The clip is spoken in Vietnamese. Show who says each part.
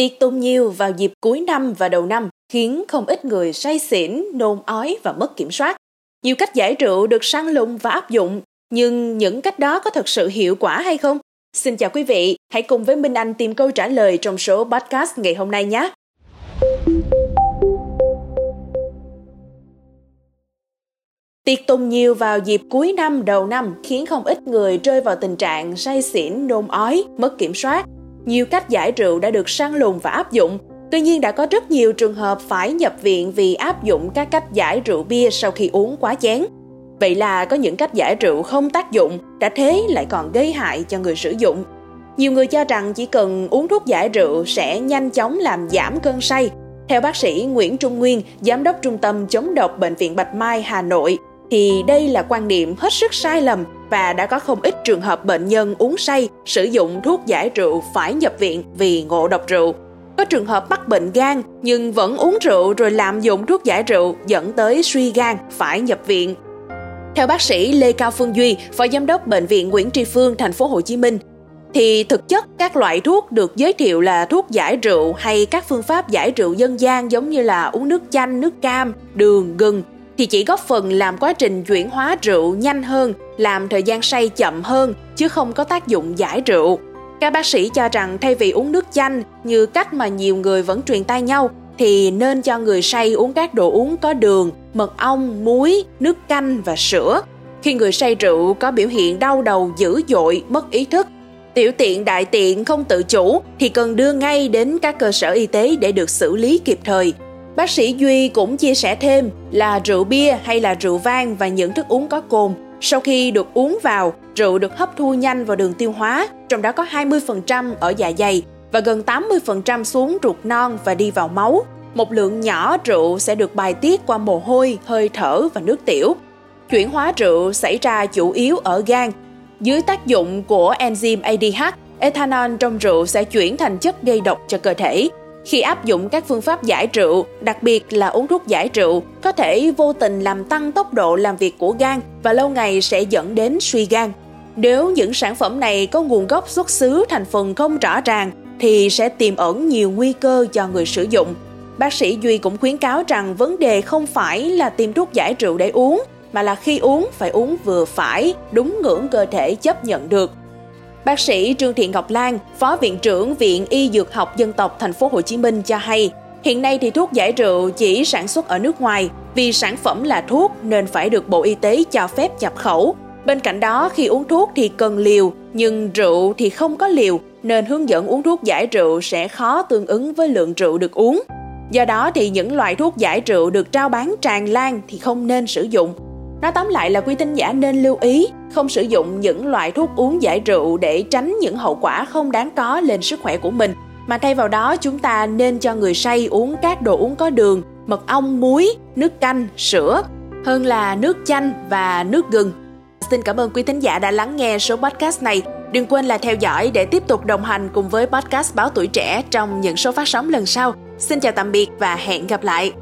Speaker 1: Tiệc tùng nhiều vào dịp cuối năm và đầu năm khiến không ít người say xỉn, nôn ói và mất kiểm soát. Nhiều cách giải rượu được săn lùng và áp dụng, nhưng những cách đó có thật sự hiệu quả hay không? Xin chào quý vị, hãy cùng với Minh Anh tìm câu trả lời trong số podcast ngày hôm nay nhé. Tiệc tùng nhiều vào dịp cuối năm đầu năm khiến không ít người rơi vào tình trạng say xỉn, nôn ói, mất kiểm soát. Nhiều cách giải rượu đã được săn lùng và áp dụng, tuy nhiên đã có rất nhiều trường hợp phải nhập viện vì áp dụng các cách giải rượu bia sau khi uống quá chén. Vậy là có những cách giải rượu không tác dụng, đã thế lại còn gây hại cho người sử dụng. Nhiều người cho rằng chỉ cần uống thuốc giải rượu sẽ nhanh chóng làm giảm cơn say. Theo bác sĩ Nguyễn Trung Nguyên, giám đốc trung tâm chống độc bệnh viện Bạch Mai Hà Nội, thì đây là quan điểm hết sức sai lầm và đã có không ít trường hợp bệnh nhân uống say sử dụng thuốc giải rượu phải nhập viện vì ngộ độc rượu. Có trường hợp mắc bệnh gan nhưng vẫn uống rượu rồi lạm dụng thuốc giải rượu dẫn tới suy gan phải nhập viện. Theo bác sĩ Lê Cao Phương Duy, phó giám đốc bệnh viện Nguyễn Tri Phương, thành phố Hồ Chí Minh, thì thực chất các loại thuốc được giới thiệu là thuốc giải rượu hay các phương pháp giải rượu dân gian giống như là uống nước chanh, nước cam, đường, gừng thì chỉ góp phần làm quá trình chuyển hóa rượu nhanh hơn, làm thời gian say chậm hơn chứ không có tác dụng giải rượu. Các bác sĩ cho rằng thay vì uống nước chanh như cách mà nhiều người vẫn truyền tay nhau thì nên cho người say uống các đồ uống có đường, mật ong, muối, nước canh và sữa. Khi người say rượu có biểu hiện đau đầu dữ dội, mất ý thức, tiểu tiện đại tiện không tự chủ thì cần đưa ngay đến các cơ sở y tế để được xử lý kịp thời. Bác sĩ Duy cũng chia sẻ thêm là rượu bia hay là rượu vang và những thức uống có cồn sau khi được uống vào, rượu được hấp thu nhanh vào đường tiêu hóa, trong đó có 20% ở dạ dày và gần 80% xuống ruột non và đi vào máu. Một lượng nhỏ rượu sẽ được bài tiết qua mồ hôi, hơi thở và nước tiểu. Chuyển hóa rượu xảy ra chủ yếu ở gan. Dưới tác dụng của enzyme ADH, ethanol trong rượu sẽ chuyển thành chất gây độc cho cơ thể. Khi áp dụng các phương pháp giải rượu, đặc biệt là uống thuốc giải rượu, có thể vô tình làm tăng tốc độ làm việc của gan và lâu ngày sẽ dẫn đến suy gan. Nếu những sản phẩm này có nguồn gốc xuất xứ thành phần không rõ ràng thì sẽ tiềm ẩn nhiều nguy cơ cho người sử dụng. Bác sĩ Duy cũng khuyến cáo rằng vấn đề không phải là tìm thuốc giải rượu để uống, mà là khi uống phải uống vừa phải, đúng ngưỡng cơ thể chấp nhận được. Bác sĩ Trương Thị Ngọc Lan, Phó Viện trưởng Viện Y Dược học Dân tộc Thành phố Hồ Chí Minh cho hay, hiện nay thì thuốc giải rượu chỉ sản xuất ở nước ngoài vì sản phẩm là thuốc nên phải được Bộ Y tế cho phép nhập khẩu. Bên cạnh đó khi uống thuốc thì cần liều, nhưng rượu thì không có liều nên hướng dẫn uống thuốc giải rượu sẽ khó tương ứng với lượng rượu được uống. Do đó thì những loại thuốc giải rượu được trao bán tràn lan thì không nên sử dụng. Nói tóm lại là quý tín giả nên lưu ý không sử dụng những loại thuốc uống giải rượu để tránh những hậu quả không đáng có lên sức khỏe của mình mà thay vào đó chúng ta nên cho người say uống các đồ uống có đường, mật ong, muối, nước canh, sữa hơn là nước chanh và nước gừng. Xin cảm ơn quý thính giả đã lắng nghe số podcast này. Đừng quên là theo dõi để tiếp tục đồng hành cùng với podcast Báo Tuổi Trẻ trong những số phát sóng lần sau. Xin chào tạm biệt và hẹn gặp lại.